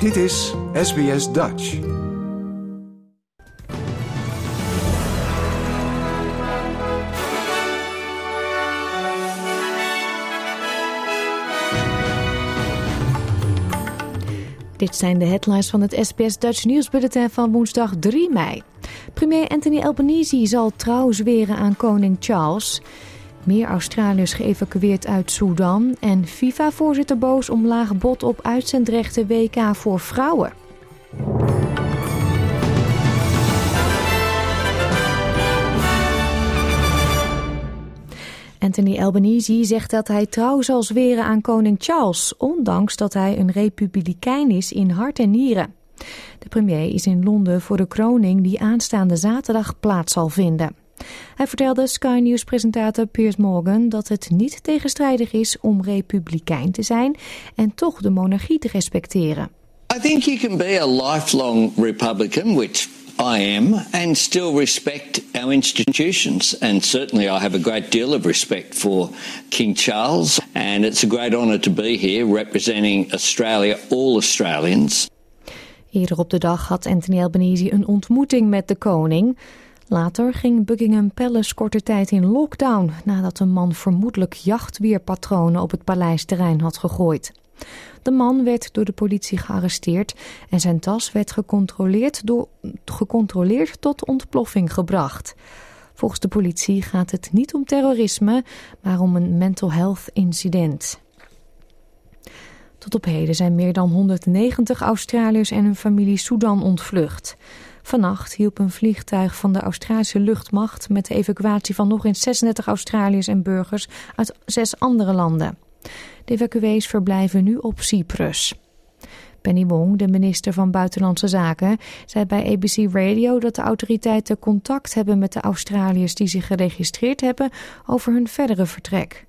Dit is SBS Dutch. Dit zijn de headlines van het SBS Dutch nieuwsbulletin van woensdag 3 mei. Premier Anthony Albanese zal trouw zweren aan koning Charles. Meer Australiërs geëvacueerd uit Sudan. En FIFA-voorzitter boos om laag bod op uitzendrechten WK voor vrouwen. Anthony Albanese zegt dat hij trouw zal zweren aan koning Charles, ondanks dat hij een republikein is in hart en nieren. De premier is in Londen voor de kroning die aanstaande zaterdag plaats zal vinden. Hij vertelde Sky News-presentator Piers Morgan dat het niet tegenstrijdig is om republikein te zijn en toch de monarchie te respecteren. I think you can be a lifelong Republican, which I am, and still respect our institutions. And certainly I have a great deal of respect for King Charles. And it's a great honour to be here representing Australia, all Australians. Eerder op de dag had Anthony Albanese een ontmoeting met de koning. Later ging Buckingham Palace korte tijd in lockdown nadat een man vermoedelijk jachtweerpatronen op het paleisterrein had gegooid. De man werd door de politie gearresteerd en zijn tas werd gecontroleerd, door, gecontroleerd tot ontploffing gebracht. Volgens de politie gaat het niet om terrorisme, maar om een mental health incident. Tot op heden zijn meer dan 190 Australiërs en hun familie Sudan ontvlucht. Vannacht hielp een vliegtuig van de Australische luchtmacht met de evacuatie van nog eens 36 Australiërs en burgers uit zes andere landen. De evacuees verblijven nu op Cyprus. Penny Wong, de minister van Buitenlandse Zaken, zei bij ABC Radio dat de autoriteiten contact hebben met de Australiërs die zich geregistreerd hebben over hun verdere vertrek.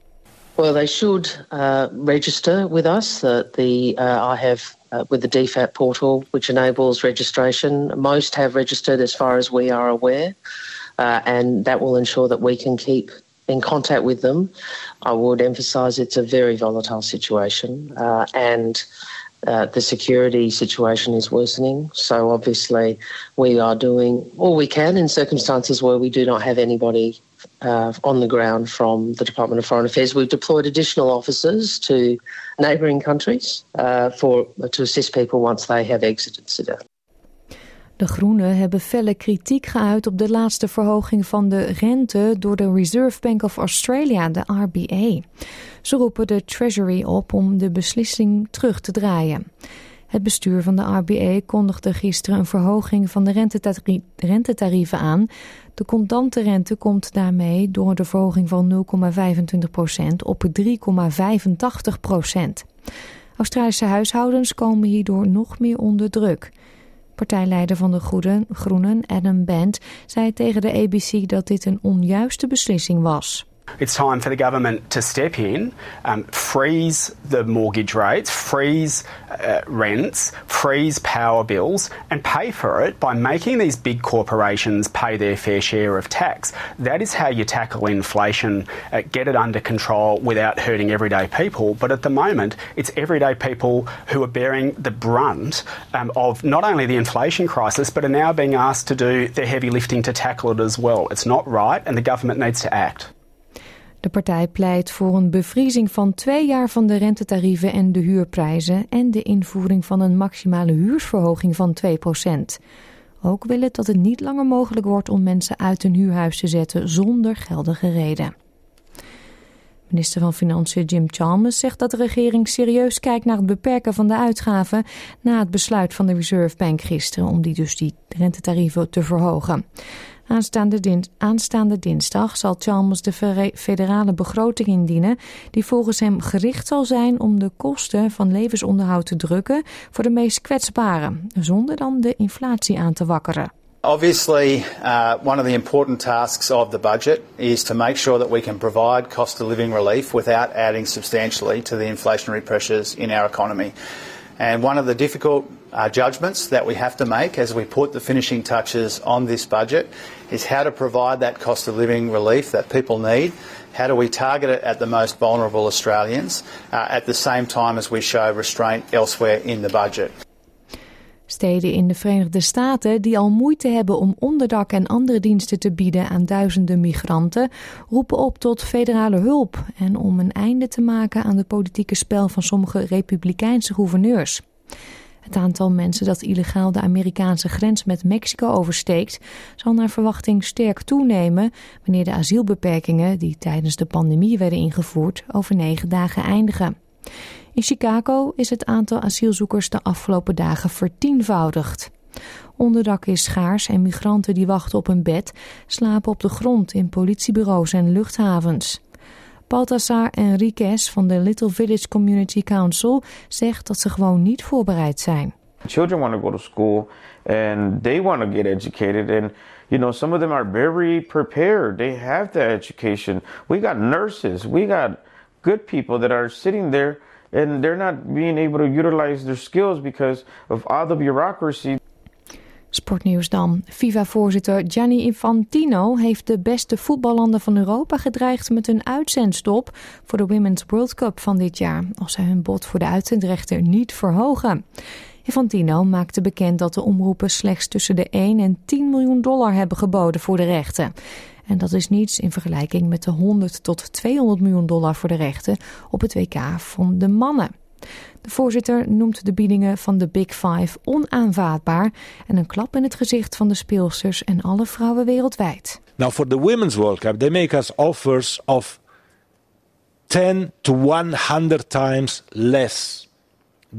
Well, they should uh, register with us. Uh, the uh, I have uh, with the DFAT portal, which enables registration. Most have registered, as far as we are aware, uh, and that will ensure that we can keep in contact with them. I would emphasise it's a very volatile situation, uh, and uh, the security situation is worsening. So obviously, we are doing all we can in circumstances where we do not have anybody uh, on the ground from the Department of Foreign Affairs. We've deployed additional officers to neighbouring countries uh, for to assist people once they have exited Sudan. De Groenen hebben felle kritiek geuit op de laatste verhoging van de rente door de Reserve Bank of Australia, de RBA. Ze roepen de Treasury op om de beslissing terug te draaien. Het bestuur van de RBA kondigde gisteren een verhoging van de rentetarieven aan. De contante rente komt daarmee door de verhoging van 0,25% op 3,85%. Australische huishoudens komen hierdoor nog meer onder druk. Partijleider van de Groenen, Adam Bent, zei tegen de ABC dat dit een onjuiste beslissing was. It's time for the government to step in, um, freeze the mortgage rates, freeze uh, rents, freeze power bills, and pay for it by making these big corporations pay their fair share of tax. That is how you tackle inflation, uh, get it under control without hurting everyday people. But at the moment, it's everyday people who are bearing the brunt um, of not only the inflation crisis, but are now being asked to do the heavy lifting to tackle it as well. It's not right, and the government needs to act. De partij pleit voor een bevriezing van twee jaar van de rentetarieven en de huurprijzen en de invoering van een maximale huursverhoging van 2%. Ook wil het dat het niet langer mogelijk wordt om mensen uit een huurhuis te zetten zonder geldige reden. Minister van Financiën Jim Chalmers zegt dat de regering serieus kijkt naar het beperken van de uitgaven na het besluit van de Reserve Bank gisteren om die dus die rentetarieven te verhogen. Aanstaande, aanstaande dinsdag zal Chalmers de federale begroting indienen, die volgens hem gericht zal zijn om de kosten van levensonderhoud te drukken voor de meest kwetsbaren, zonder dan de inflatie aan te wakkeren. Obviously, uh, one of the important tasks of the budget is to make sure that we can provide cost of living relief without adding substantially to the inflationary pressures in our economy. And one of the difficult uh, judgments that we have to make as we put the finishing touches on this budget is how to provide that cost of living relief that people need. How do we target it at the most vulnerable Australians uh, at the same time as we show restraint elsewhere in the budget? Steden in de Verenigde Staten die al moeite hebben om onderdak en andere diensten te bieden aan duizenden migranten, roepen op tot federale hulp en om een einde te maken aan de politieke spel van sommige republikeinse gouverneurs. Het aantal mensen dat illegaal de Amerikaanse grens met Mexico oversteekt, zal naar verwachting sterk toenemen wanneer de asielbeperkingen die tijdens de pandemie werden ingevoerd over negen dagen eindigen. In Chicago is het aantal asielzoekers de afgelopen dagen vertienvoudigd. Onderdak is schaars en migranten die wachten op een bed slapen op de grond in politiebureaus en luchthavens. Baltasar Enriquez van de Little Village Community Council zegt dat ze gewoon niet voorbereid zijn. Children want to go to school and they want to get educated and you know some of them are very prepared. They have the education. We got nurses, we got good people that are sitting there and they're not being able to utilize their skills because of all the bureaucracy. Sportnieuws dan. FIFA-voorzitter Gianni Infantino heeft de beste voetballanden van Europa gedreigd met een uitzendstop voor de Women's World Cup van dit jaar, als zij hun bod voor de uitzendrechten niet verhogen. Infantino maakte bekend dat de omroepen slechts tussen de 1 en 10 miljoen dollar hebben geboden voor de rechten. En dat is niets in vergelijking met de 100 tot 200 miljoen dollar voor de rechten op het WK van de mannen. De voorzitter noemt de biedingen van de Big Five onaanvaardbaar en een klap in het gezicht van de speelsters en alle vrouwen wereldwijd. Now for the Women's World Cup, they make us offers of 10 to 100 times less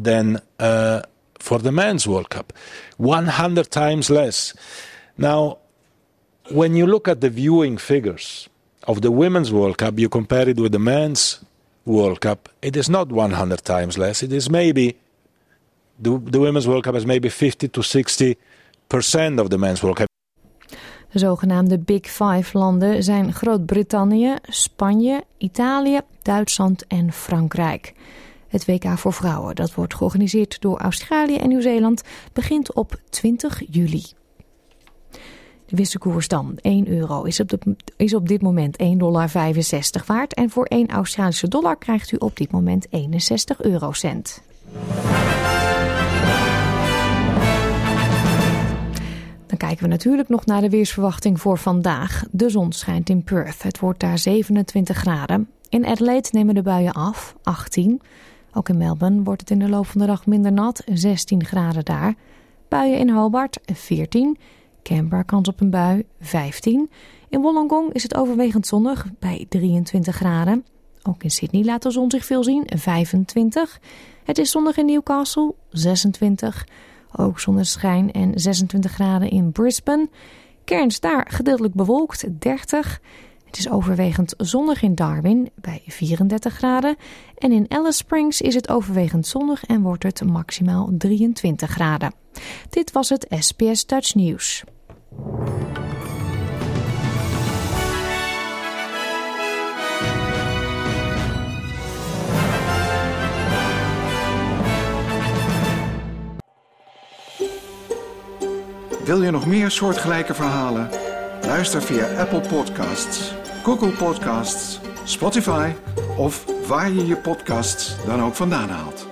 than uh, for the Men's World Cup. 100 times less. Now, when you look at the viewing figures of the Women's World Cup, you compare it with the Men's World Cup, it is not 100 times less. It is maybe the, the Women's World Cup is maybe 50 to 60 percent of the Men's World Cup. De zogenaamde Big Five landen zijn Groot-Brittannië, Spanje, Italië, Duitsland en Frankrijk. Het WK voor vrouwen, dat wordt georganiseerd door Australië en Nieuw-Zeeland, begint op 20 juli. De wisselkoers dan. 1 euro is op, is op dit moment 1,65 dollar waard. En voor 1 Australische dollar krijgt u op dit moment 61 eurocent. Dan kijken we natuurlijk nog naar de weersverwachting voor vandaag. De zon schijnt in Perth. Het wordt daar 27 graden. In Adelaide nemen de buien af, 18. Ook in Melbourne wordt het in de loop van de dag minder nat, 16 graden daar. Buien in Hobart, 14 Canberra kans op een bui 15. In Wollongong is het overwegend zonnig bij 23 graden. Ook in Sydney laat de zon zich veel zien 25. Het is zonnig in Newcastle 26. Ook zonneschijn en 26 graden in Brisbane. Cairns daar gedeeltelijk bewolkt 30. Het is overwegend zonnig in Darwin bij 34 graden. En in Alice Springs is het overwegend zonnig en wordt het maximaal 23 graden. Dit was het SPS Dutch Nieuws. Wil je nog meer soortgelijke verhalen? Luister via Apple Podcasts, Google Podcasts, Spotify of waar je je podcasts dan ook vandaan haalt.